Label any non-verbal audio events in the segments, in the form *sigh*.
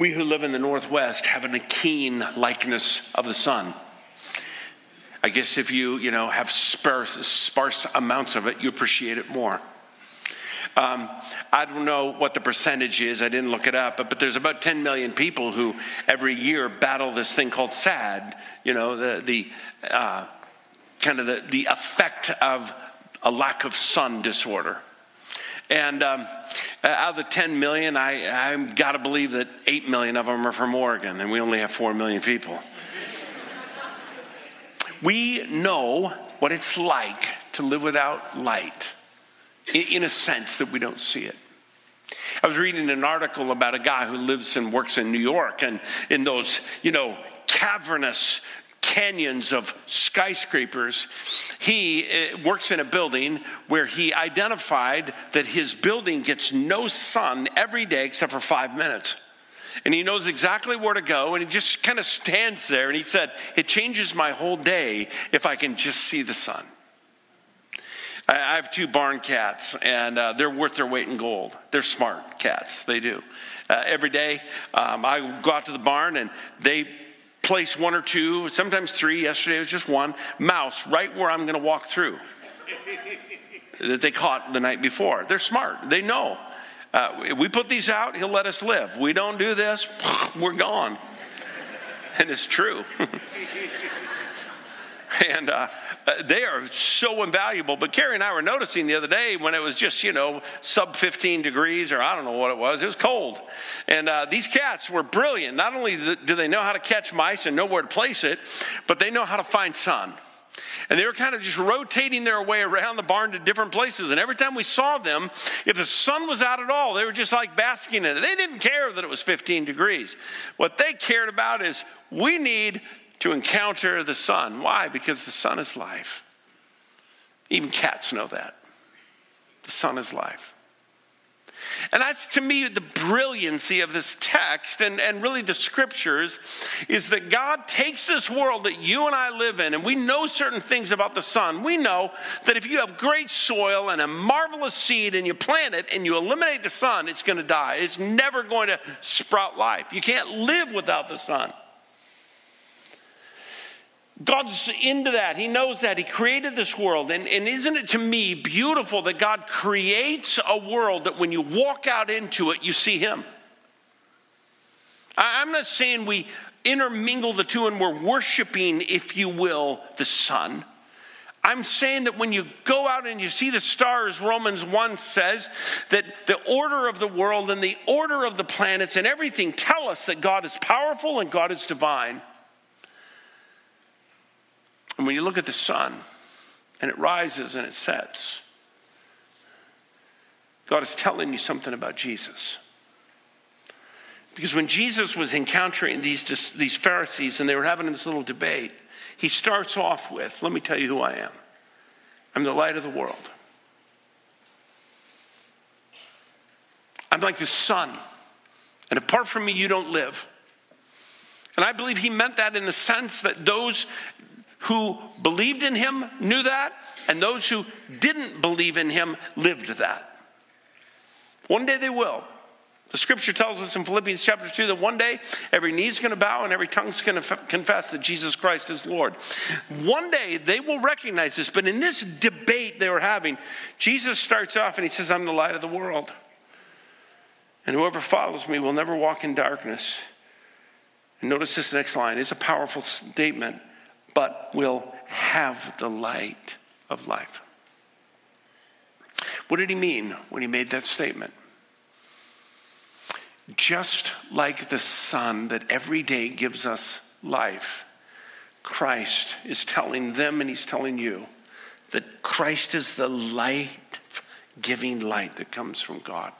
We who live in the Northwest have a keen likeness of the sun. I guess if you, you know, have sparse, sparse amounts of it, you appreciate it more. Um, I don't know what the percentage is. I didn't look it up, but, but there's about 10 million people who every year battle this thing called SAD. You know, the the uh, kind of the, the effect of a lack of sun disorder. And um, out of the 10 million, I, I've got to believe that 8 million of them are from Oregon, and we only have 4 million people. we know what it's like to live without light in a sense that we don't see it. I was reading an article about a guy who lives and works in New York, and in those, you know, cavernous canyons of skyscrapers, he uh, works in a building where he identified that his building gets no sun every day except for five minutes. And he knows exactly where to go, and he just kind of stands there. And he said, It changes my whole day if I can just see the sun. I have two barn cats, and uh, they're worth their weight in gold. They're smart cats, they do. Uh, every day, um, I go out to the barn, and they place one or two, sometimes three. Yesterday it was just one mouse right where I'm going to walk through *laughs* that they caught the night before. They're smart, they know. Uh, we put these out, he'll let us live. We don't do this, *laughs* we're gone. And it's true. *laughs* and uh, uh, they are so invaluable. But Carrie and I were noticing the other day when it was just, you know, sub 15 degrees, or I don't know what it was, it was cold. And uh, these cats were brilliant. Not only do they know how to catch mice and know where to place it, but they know how to find sun. And they were kind of just rotating their way around the barn to different places. And every time we saw them, if the sun was out at all, they were just like basking in it. They didn't care that it was 15 degrees. What they cared about is we need to encounter the sun. Why? Because the sun is life. Even cats know that. The sun is life. And that's to me the brilliancy of this text and, and really the scriptures is that God takes this world that you and I live in, and we know certain things about the sun. We know that if you have great soil and a marvelous seed and you plant it and you eliminate the sun, it's going to die. It's never going to sprout life. You can't live without the sun. God's into that. He knows that. He created this world. And, and isn't it to me beautiful that God creates a world that when you walk out into it, you see Him? I, I'm not saying we intermingle the two and we're worshiping, if you will, the sun. I'm saying that when you go out and you see the stars, Romans 1 says that the order of the world and the order of the planets and everything tell us that God is powerful and God is divine. And when you look at the sun and it rises and it sets, God is telling you something about Jesus. Because when Jesus was encountering these, these Pharisees and they were having this little debate, he starts off with, Let me tell you who I am. I'm the light of the world. I'm like the sun. And apart from me, you don't live. And I believe he meant that in the sense that those who believed in him knew that, and those who didn't believe in him lived that. One day they will. The scripture tells us in Philippians chapter 2 that one day every knee is going to bow and every tongue is going to confess that Jesus Christ is Lord. One day they will recognize this, but in this debate they were having, Jesus starts off and he says, I'm the light of the world. And whoever follows me will never walk in darkness. And notice this next line, it's a powerful statement but will have the light of life. What did he mean when he made that statement? Just like the sun that every day gives us life, Christ is telling them and he's telling you that Christ is the light giving light that comes from God.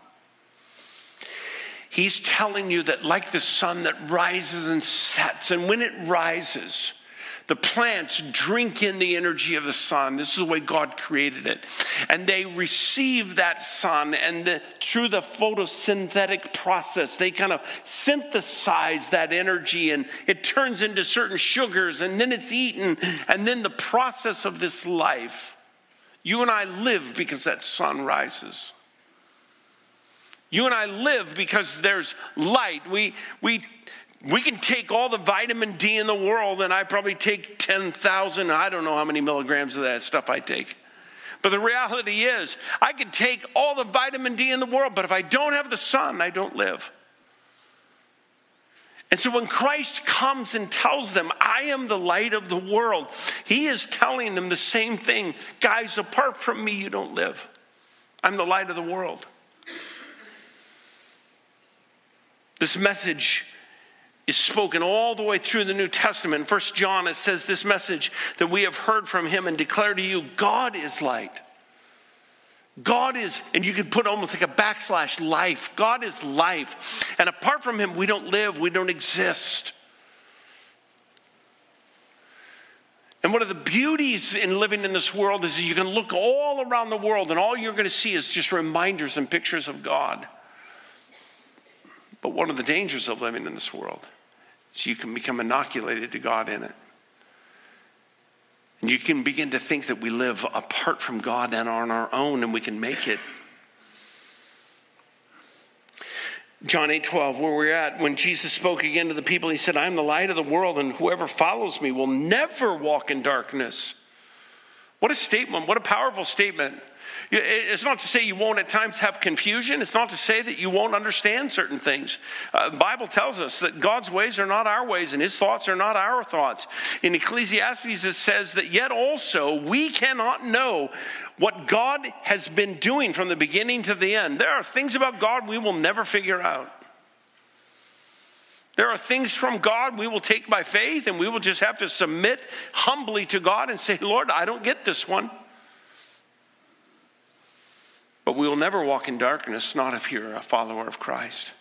He's telling you that, like the sun that rises and sets, and when it rises, the plants drink in the energy of the sun. This is the way God created it. And they receive that sun, and the, through the photosynthetic process, they kind of synthesize that energy and it turns into certain sugars, and then it's eaten. And then the process of this life, you and I live because that sun rises. You and I live because there's light. We, we, we can take all the vitamin D in the world, and I probably take 10,000, I don't know how many milligrams of that stuff I take. But the reality is, I could take all the vitamin D in the world, but if I don't have the sun, I don't live. And so when Christ comes and tells them, I am the light of the world, he is telling them the same thing. Guys, apart from me, you don't live. I'm the light of the world. This message is spoken all the way through the New Testament. First John, it says this message that we have heard from him and declare to you God is light. God is, and you could put almost like a backslash life. God is life. And apart from him, we don't live, we don't exist. And one of the beauties in living in this world is you can look all around the world and all you're going to see is just reminders and pictures of God. But one of the dangers of living in this world is you can become inoculated to God in it. And you can begin to think that we live apart from God and on our own and we can make it. John 8 12, where we're at, when Jesus spoke again to the people, he said, I am the light of the world, and whoever follows me will never walk in darkness. What a statement. What a powerful statement. It's not to say you won't at times have confusion. It's not to say that you won't understand certain things. Uh, the Bible tells us that God's ways are not our ways and his thoughts are not our thoughts. In Ecclesiastes, it says that yet also we cannot know what God has been doing from the beginning to the end. There are things about God we will never figure out. There are things from God we will take by faith, and we will just have to submit humbly to God and say, Lord, I don't get this one. But we will never walk in darkness, not if you're a follower of Christ.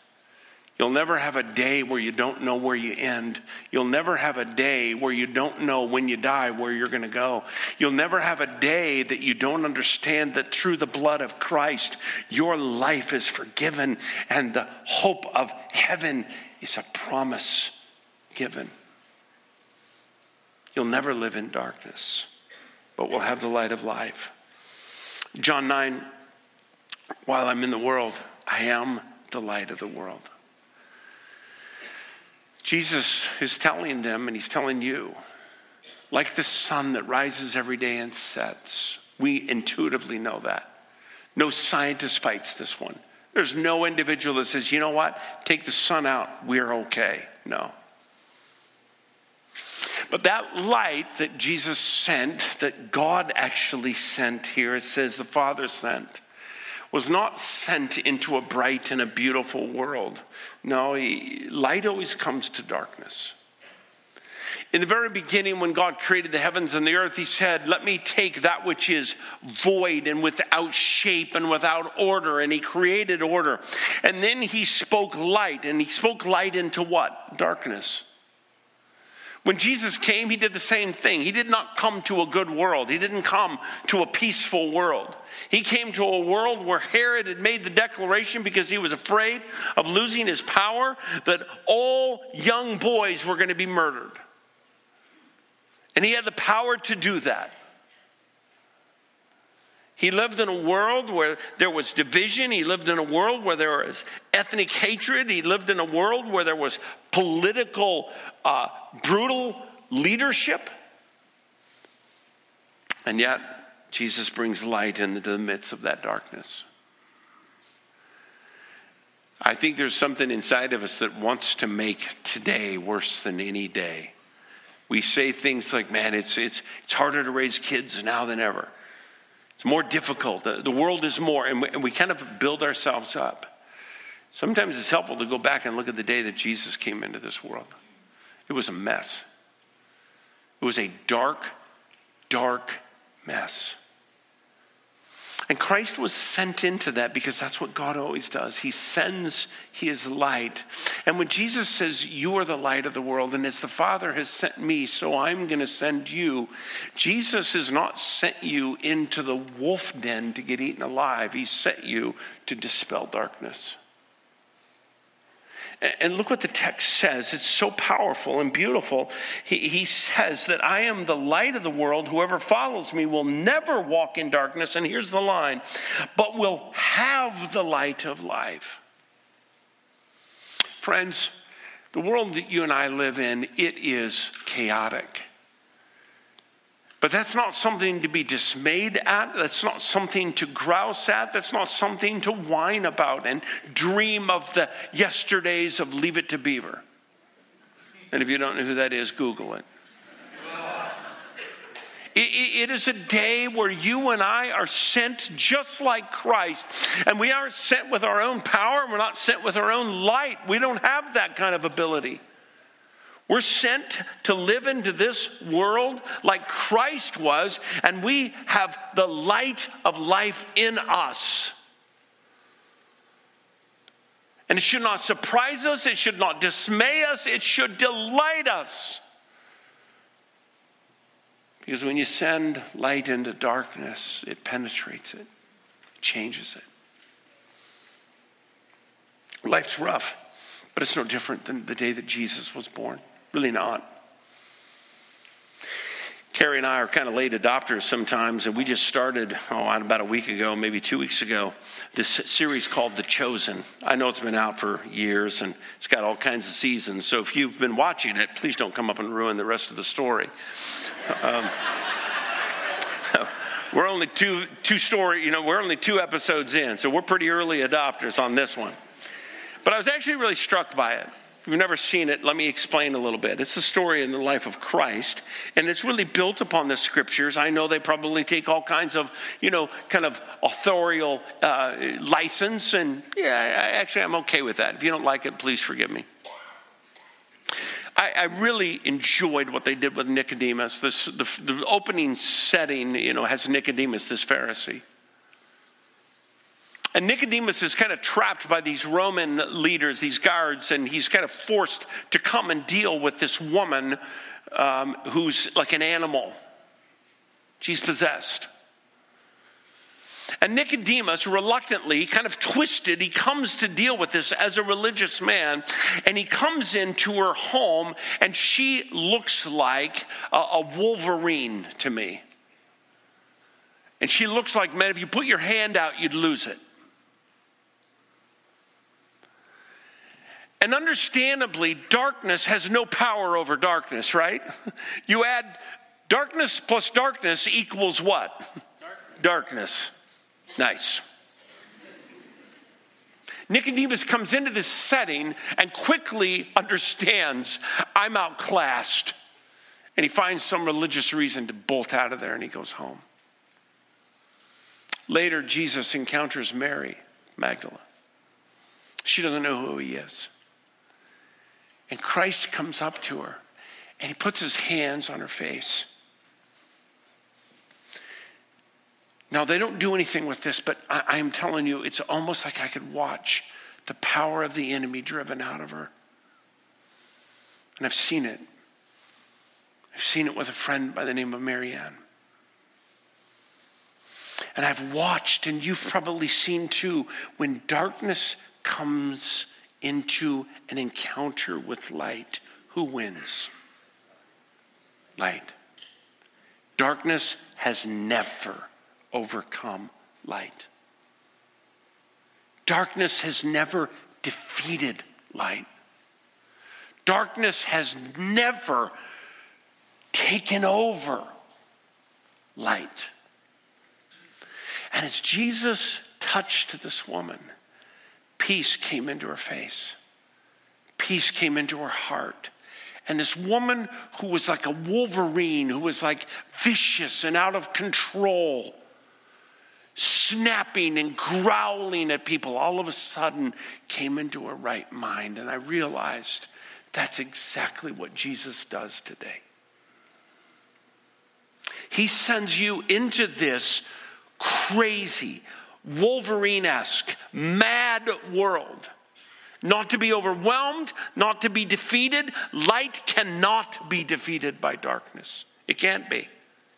You'll never have a day where you don't know where you end. You'll never have a day where you don't know when you die where you're going to go. You'll never have a day that you don't understand that through the blood of Christ, your life is forgiven and the hope of heaven is a promise given. You'll never live in darkness, but we'll have the light of life. John 9 while I'm in the world, I am the light of the world. Jesus is telling them, and he's telling you, like the sun that rises every day and sets, we intuitively know that. No scientist fights this one. There's no individual that says, you know what, take the sun out, we're okay. No. But that light that Jesus sent, that God actually sent here, it says the Father sent was not sent into a bright and a beautiful world. No, he, light always comes to darkness. In the very beginning, when God created the heavens and the earth, He said, Let me take that which is void and without shape and without order. And He created order. And then He spoke light. And He spoke light into what? Darkness. When Jesus came, He did the same thing. He did not come to a good world, He didn't come to a peaceful world. He came to a world where Herod had made the declaration because he was afraid of losing his power that all young boys were going to be murdered. And he had the power to do that. He lived in a world where there was division. He lived in a world where there was ethnic hatred. He lived in a world where there was political, uh, brutal leadership. And yet, Jesus brings light into the midst of that darkness. I think there's something inside of us that wants to make today worse than any day. We say things like, man, it's, it's, it's harder to raise kids now than ever. It's more difficult. The, world is more, and we, and we kind of build ourselves up. Sometimes it's helpful to go back and look at the day that Jesus came into this world. It was a mess. It was a dark, dark mess. And Christ was sent into that because that's what God always does. He sends his light. And when Jesus says, You are the light of the world, and as the Father has sent me, so I'm going to send you, Jesus has not sent you into the wolf den to get eaten alive. He sent you to dispel darkness. And look what the text says. It's so powerful and beautiful. He, he, says that I am the light of the world. Whoever follows me will never walk in darkness. And here's the line, but will have the light of life. Friends, the world that you and I live in, it is chaotic. But that's not something to be dismayed at. That's not something to grouse at. That's not something to whine about and dream of the yesterdays of Leave It to Beaver. And if you don't know who that is, Google it. It is a day where you and I are sent just like Christ. And we aren't sent with our own power. We're not sent with our own light. We don't have that kind of ability. We're sent to live into this world like Christ was, and we have the light of life in us. And it should not surprise us, it should not dismay us, it should delight us. Because when you send light into darkness, it penetrates it, it changes it. Life's rough, but it's no different than the day that Jesus was born. Really not. Carrie and I are kind of late adopters sometimes, and we just started, oh, about a week ago, maybe two weeks ago, this series called The Chosen. I know it's been out for years and it's got all kinds of seasons, so if you've been watching it, please don't come up and ruin the rest of the story. Um, *laughs* we're only two, two story, you know, we're only two episodes in, so we're pretty early adopters on this one. But I was actually really struck by it. You've never seen it, let me explain a little bit. It's the story in the life of Christ, and it's really built upon the scriptures. I know they probably take all kinds of, you know, kind of authorial uh, license, and yeah, actually, I'm okay with that. If you don't like it, please forgive me. I, I really enjoyed what they did with Nicodemus. This, the, the opening setting, you know, has Nicodemus, this Pharisee. And Nicodemus is kind of trapped by these Roman leaders, these guards, and he's kind of forced to come and deal with this woman um, who's like an animal. She's possessed. And Nicodemus, reluctantly, kind of twisted, he comes to deal with this as a religious man. And he comes into her home, and she looks like a, a wolverine to me. And she looks like, man, if you put your hand out, you'd lose it. And understandably, darkness has no power over darkness, right? *laughs* You add darkness plus darkness equals what? Darkness. darkness. Nice. Nicodemus comes into this setting and quickly understands I'm outclassed. And he finds some religious reason to bolt out of there and he goes home. Later, Jesus encounters Mary Magdalene. She doesn't know who he is. And Christ comes up to her and he puts his hands on her face. Now, they don't do anything with this, but I, am telling you, it's almost like I could watch the power of the enemy driven out of her. And I've seen it. I've seen it with a friend by the name of Marianne. And I've watched, and you've probably seen too, when darkness comes into an encounter with light, who wins? Light. Darkness has never overcome light. Darkness has never defeated light. Darkness has never taken over light. And as Jesus touched this woman, peace came into her face, peace came into her heart. And this woman who was like a wolverine, who was like vicious and out of control, snapping and growling at people, all of a sudden came into her right mind. And I realized that's exactly what Jesus does today. He sends you into this crazy, Wolverine esque, mad world. Not to be overwhelmed, not to be defeated. Light cannot be defeated by darkness. It can't be.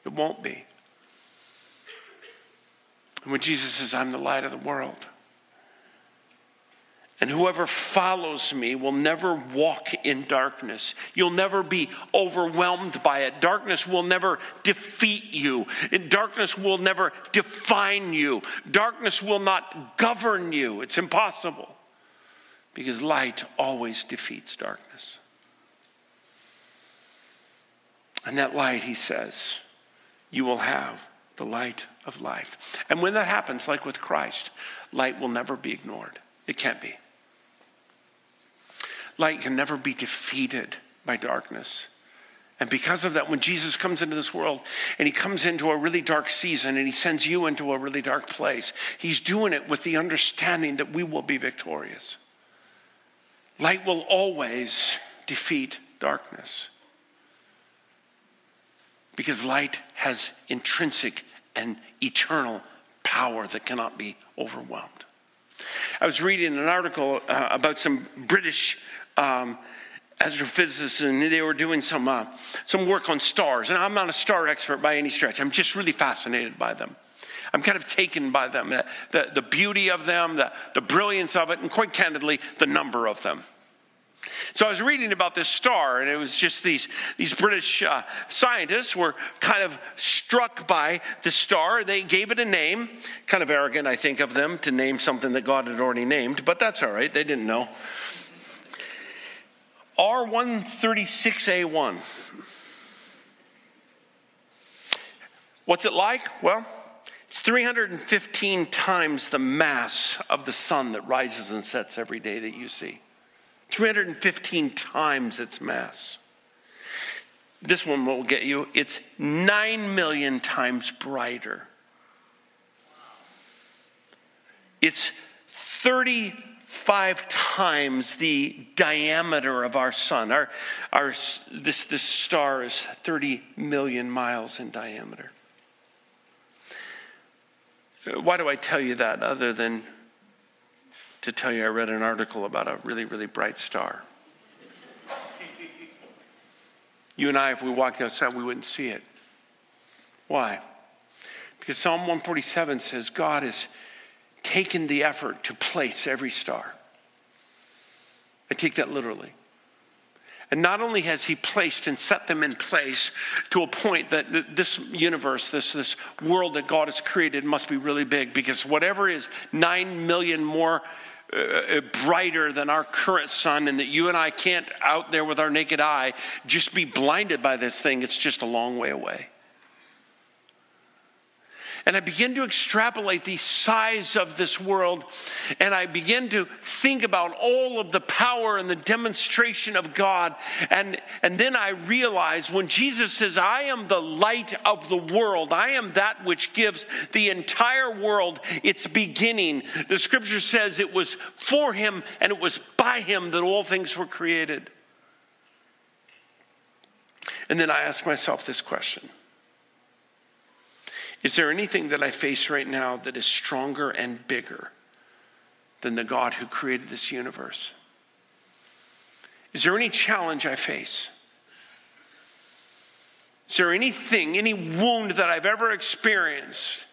It won't be. And when Jesus says, I'm the light of the world, And whoever follows me will never walk in darkness. You'll never be overwhelmed by it. Darkness will never defeat you. And darkness will never define you. Darkness will not govern you. It's impossible because light always defeats darkness. And that light, he says, you will have the light of life. And when that happens, like with Christ, light will never be ignored. It can't be. Light can never be defeated by darkness. And because of that, when Jesus comes into this world and he comes into a really dark season and he sends you into a really dark place, he's doing it with the understanding that we will be victorious. Light will always defeat darkness because light has intrinsic and eternal power that cannot be overwhelmed. I was reading an article uh, about some British um, astrophysicists, and they were doing some, uh, some work on stars. And I'm not a star expert by any stretch, I'm just really fascinated by them. I'm kind of taken by them, the, the beauty of them, the, the brilliance of it, and quite candidly, the number of them. So I was reading about this star, and it was just these, these British uh, scientists were kind of struck by the star. They gave it a name. Kind of arrogant, I think, of them to name something that God had already named, but that's all right. They didn't know. R136A1. What's it like? Well, it's 315 times the mass of the sun that rises and sets every day that you see. 315 times its mass. This one will get you, it's 9 million times brighter. It's 30 five times the diameter of our sun. Our, our, this, this star is 30 million miles in diameter. Uh, why do I tell you that other than to tell you I read an article about a really, really bright star? You and I, if we walked outside, we wouldn't see it. Why? Because Psalm 147 says God is taken the effort to place every star. I take that literally. And not only has he placed and set them in place to a point that this universe, this, this world that God has created must be really big because whatever is nine million more uh, uh brighter than our current sun, and that you and I can't out there with our naked eye just be blinded by this thing, it's just a long way away. And I begin to extrapolate the size of this world, and I begin to think about all of the power and the demonstration of God. And, and then I realize when Jesus says, I am the light of the world, I am that which gives the entire world its beginning. The scripture says it was for him and it was by him that all things were created. And then I ask myself this question is there anything that I face right now that is stronger and bigger than the God who created this universe? Is there any challenge I face? Is there anything, any wound that I've ever experienced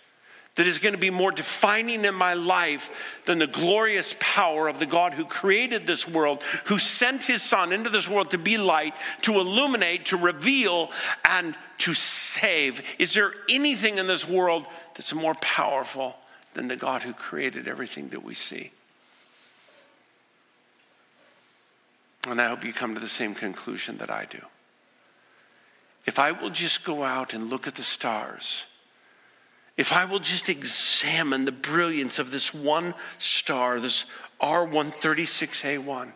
that is going to be more defining in my life than the glorious power of the God who created this world, who sent his son into this world to be light, to illuminate, to reveal, and to save. Is there anything in this world that's more powerful than the God who created everything that we see? And I hope you come to the same conclusion that I do. If I will just go out and look at the stars, if I will just examine the brilliance of this one star, this R136A1,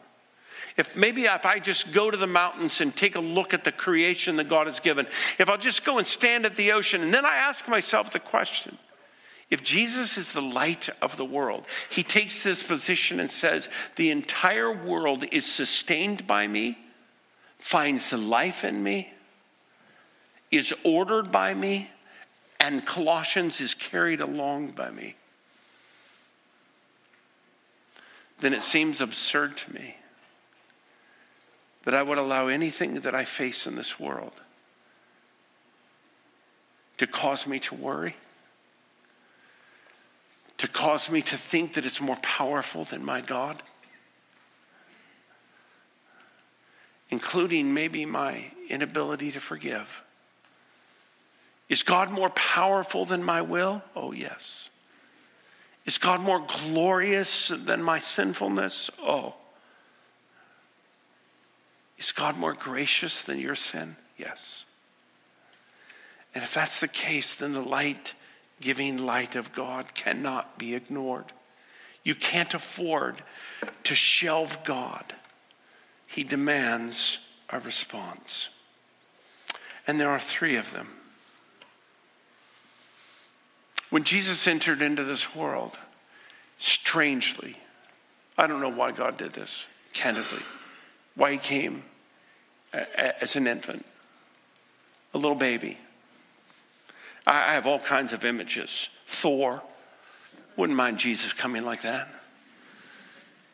if maybe if I just go to the mountains and take a look at the creation that God has given, if I'll just go and stand at the ocean, and then I ask myself the question if Jesus is the light of the world, he takes this position and says, The entire world is sustained by me, finds life in me, is ordered by me, and Colossians is carried along by me, then it seems absurd to me that I would allow anything that I face in this world to cause me to worry, to cause me to think that it's more powerful than my God, including maybe my inability to forgive. Is God more powerful than my will? Oh, yes. Is God more glorious than my sinfulness? Oh. Is God more gracious than your sin? Yes. And if that's the case, then the light giving light of God cannot be ignored. You can't afford to shelve God. He demands a response. And there are three of them. When Jesus entered into this world, strangely, I don't know why God did this, candidly, why he came as an infant, a little baby. I have all kinds of images. Thor, wouldn't mind Jesus coming like that.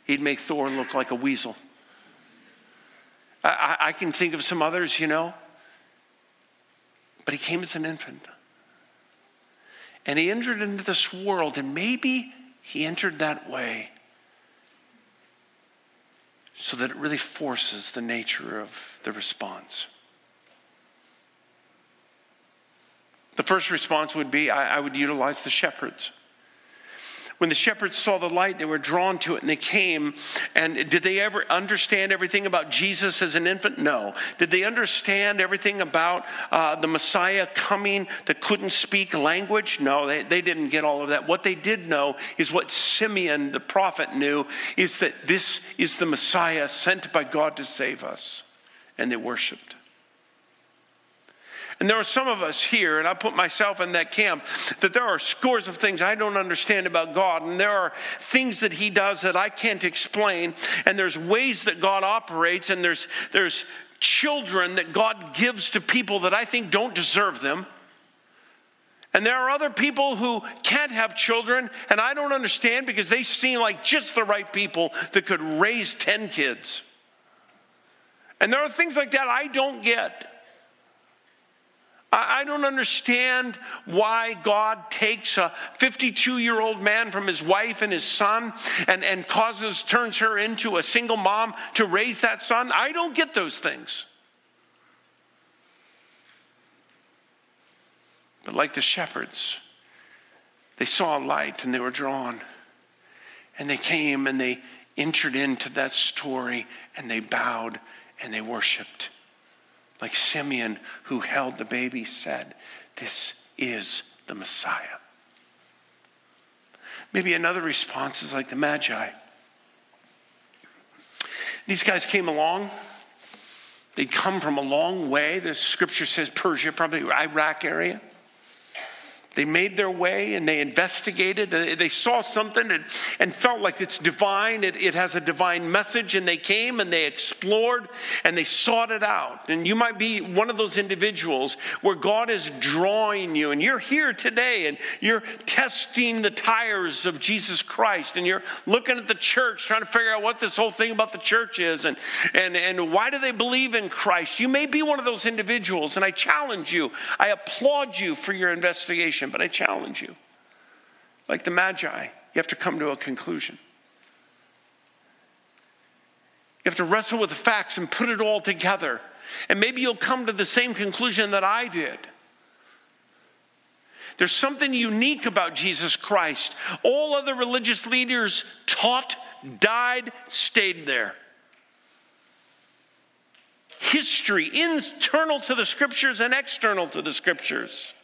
He'd make Thor look like a weasel. I, I, can think of some others, you know, but he came as an infant. And he entered into this world, and maybe he entered that way so that it really forces the nature of the response. The first response would be I, I would utilize the shepherds. When the shepherds saw the light, they were drawn to it and they came. And did they ever understand everything about Jesus as an infant? No. Did they understand everything about uh, the Messiah coming that couldn't speak language? No, they, they didn't get all of that. What they did know is what Simeon, the prophet, knew is that this is the Messiah sent by God to save us. And they worshiped. And there are some of us here, and I put myself in that camp, that there are scores of things I don't understand about God, and there are things that He does that I can't explain, and there's ways that God operates, and there's, there's children that God gives to people that I think don't deserve them. And there are other people who can't have children, and I don't understand because they seem like just the right people that could raise 10 kids. And there are things like that I don't get. I don't understand why God takes a 52 year old man from his wife and his son and, and causes, turns her into a single mom to raise that son. I don't get those things. But like the shepherds, they saw a light and they were drawn. And they came and they entered into that story and they bowed and they worshiped like Simeon, who held the baby, said, This is the Messiah. Maybe another response is like the Magi. These guys came along. They'd come from a long way. The scripture says Persia, probably Iraq area. They made their way and they investigated. They saw something and, and felt like it's divine. It, it has a divine message. And they came and they explored and they sought it out. And you might be one of those individuals where God is drawing you. And you're here today and you're testing the tires of Jesus Christ. And you're looking at the church, trying to figure out what this whole thing about the church is and, and, and why do they believe in Christ. You may be one of those individuals. And I challenge you, I applaud you for your investigation but I challenge you. Like the Magi, you have to come to a conclusion. You have to wrestle with the facts and put it all together. And maybe you'll come to the same conclusion that I did. There's something unique about Jesus Christ. All other religious leaders taught, died, stayed there. History, internal to the scriptures and external to the scriptures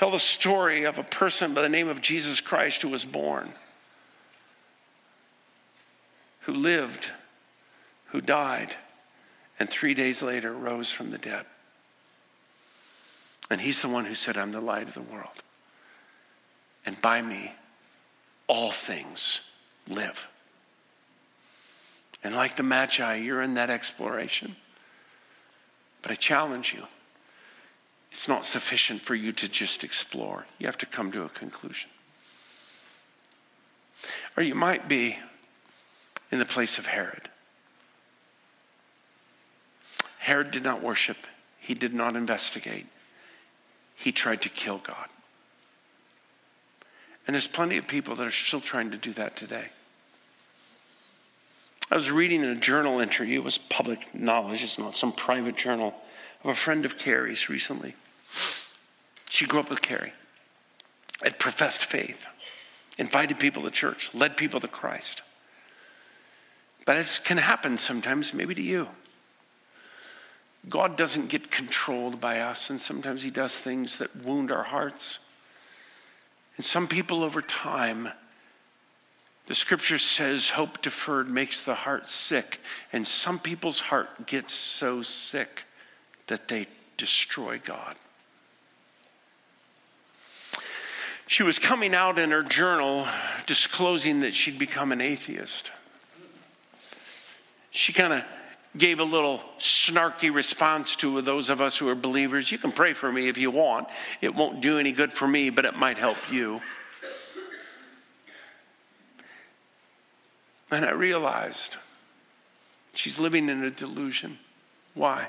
tell the story of a person by the name of Jesus Christ who was born, who lived, who died, and three days later rose from the dead. And he's the one who said, I'm the light of the world. And by me, all things live. And like the Magi, you're in that exploration. But I challenge you it's not sufficient for you to just explore. You have to come to a conclusion. Or you might be in the place of Herod. Herod did not worship, he did not investigate, he tried to kill God. And there's plenty of people that are still trying to do that today. I was reading in a journal entry, it was public knowledge, it's not some private journal, of a friend of Carrie's recently. She grew up with Carrie, had professed faith, invited people to church, led people to Christ. But as can happen sometimes, maybe to you. God doesn't get controlled by us, and sometimes He does things that wound our hearts. And some people over time, the scripture says hope deferred makes the heart sick, and some people's heart gets so sick that they destroy God. She was coming out in her journal disclosing that she'd become an atheist. She kind of gave a little snarky response to those of us who are believers. You can pray for me if you want. It won't do any good for me, but it might help you. And I realized she's living in a delusion. Why?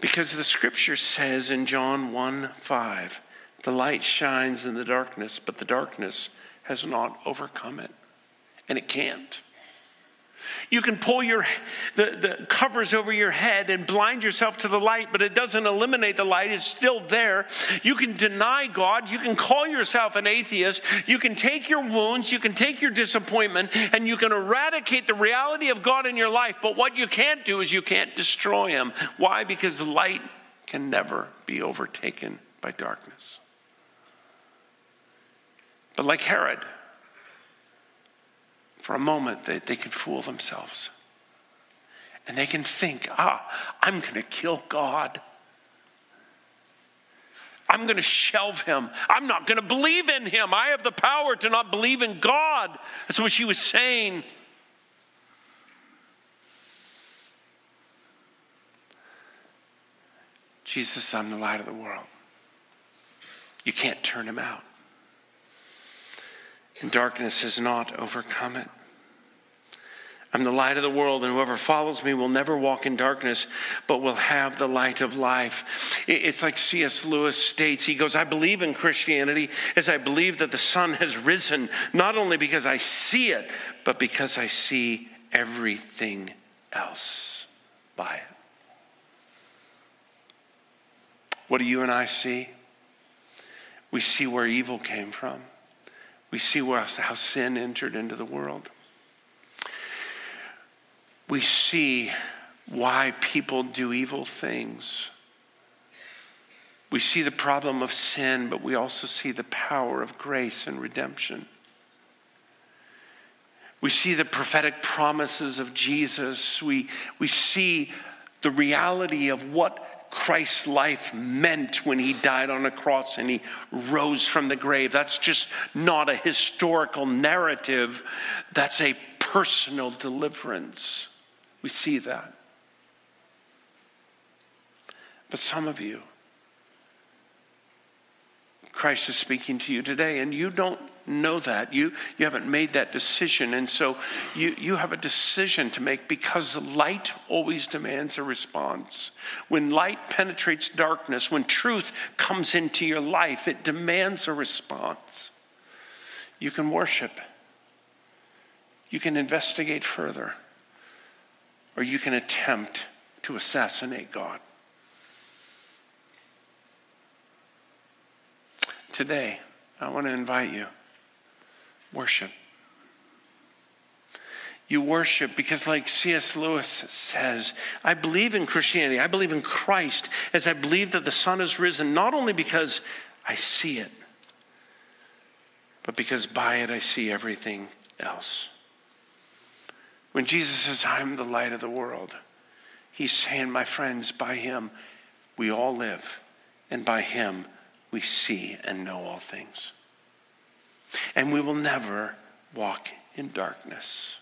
Because the scripture says in John 1 5, the light shines in the darkness, but the darkness has not overcome it. And it can't. You can pull your, the, the covers over your head and blind yourself to the light, but it doesn't eliminate the light. It's still there. You can deny God. You can call yourself an atheist. You can take your wounds. You can take your disappointment and you can eradicate the reality of God in your life. But what you can't do is you can't destroy Him. Why? Because light can never be overtaken by darkness. But like Herod, for a moment they, they can fool themselves. And they can think, ah, I'm going to kill God. I'm going to shelve him. I'm not going to believe in him. I have the power to not believe in God. That's what she was saying. Jesus, I'm the light of the world. You can't turn him out. And darkness has not overcome it. I'm the light of the world, and whoever follows me will never walk in darkness, but will have the light of life. It's like C.S. Lewis states He goes, I believe in Christianity as I believe that the sun has risen, not only because I see it, but because I see everything else by it. What do you and I see? We see where evil came from, we see where, how sin entered into the world we see why people do evil things. We see the problem of sin, but we also see the power of grace and redemption. We see the prophetic promises of Jesus. We, we see the reality of what Christ's life meant when he died on a cross and he rose from the grave. That's just not a historical narrative, that's a personal deliverance. We see that. But some of you, Christ is speaking to you today, and you don't know that. You, you haven't made that decision. And so you, you have a decision to make because light always demands a response. When light penetrates darkness, when truth comes into your life, it demands a response. You can worship, you can investigate further or you can attempt to assassinate God. Today, I want to invite you worship. You worship because, like C.S. Lewis says, I believe in Christianity. I believe in Christ as I believe that the sun has risen, not only because I see it, but because by it I see everything else. When Jesus says, I'm the light of the world, he's saying, my friends, by him we all live, and by him we see and know all things. And we will never walk in darkness.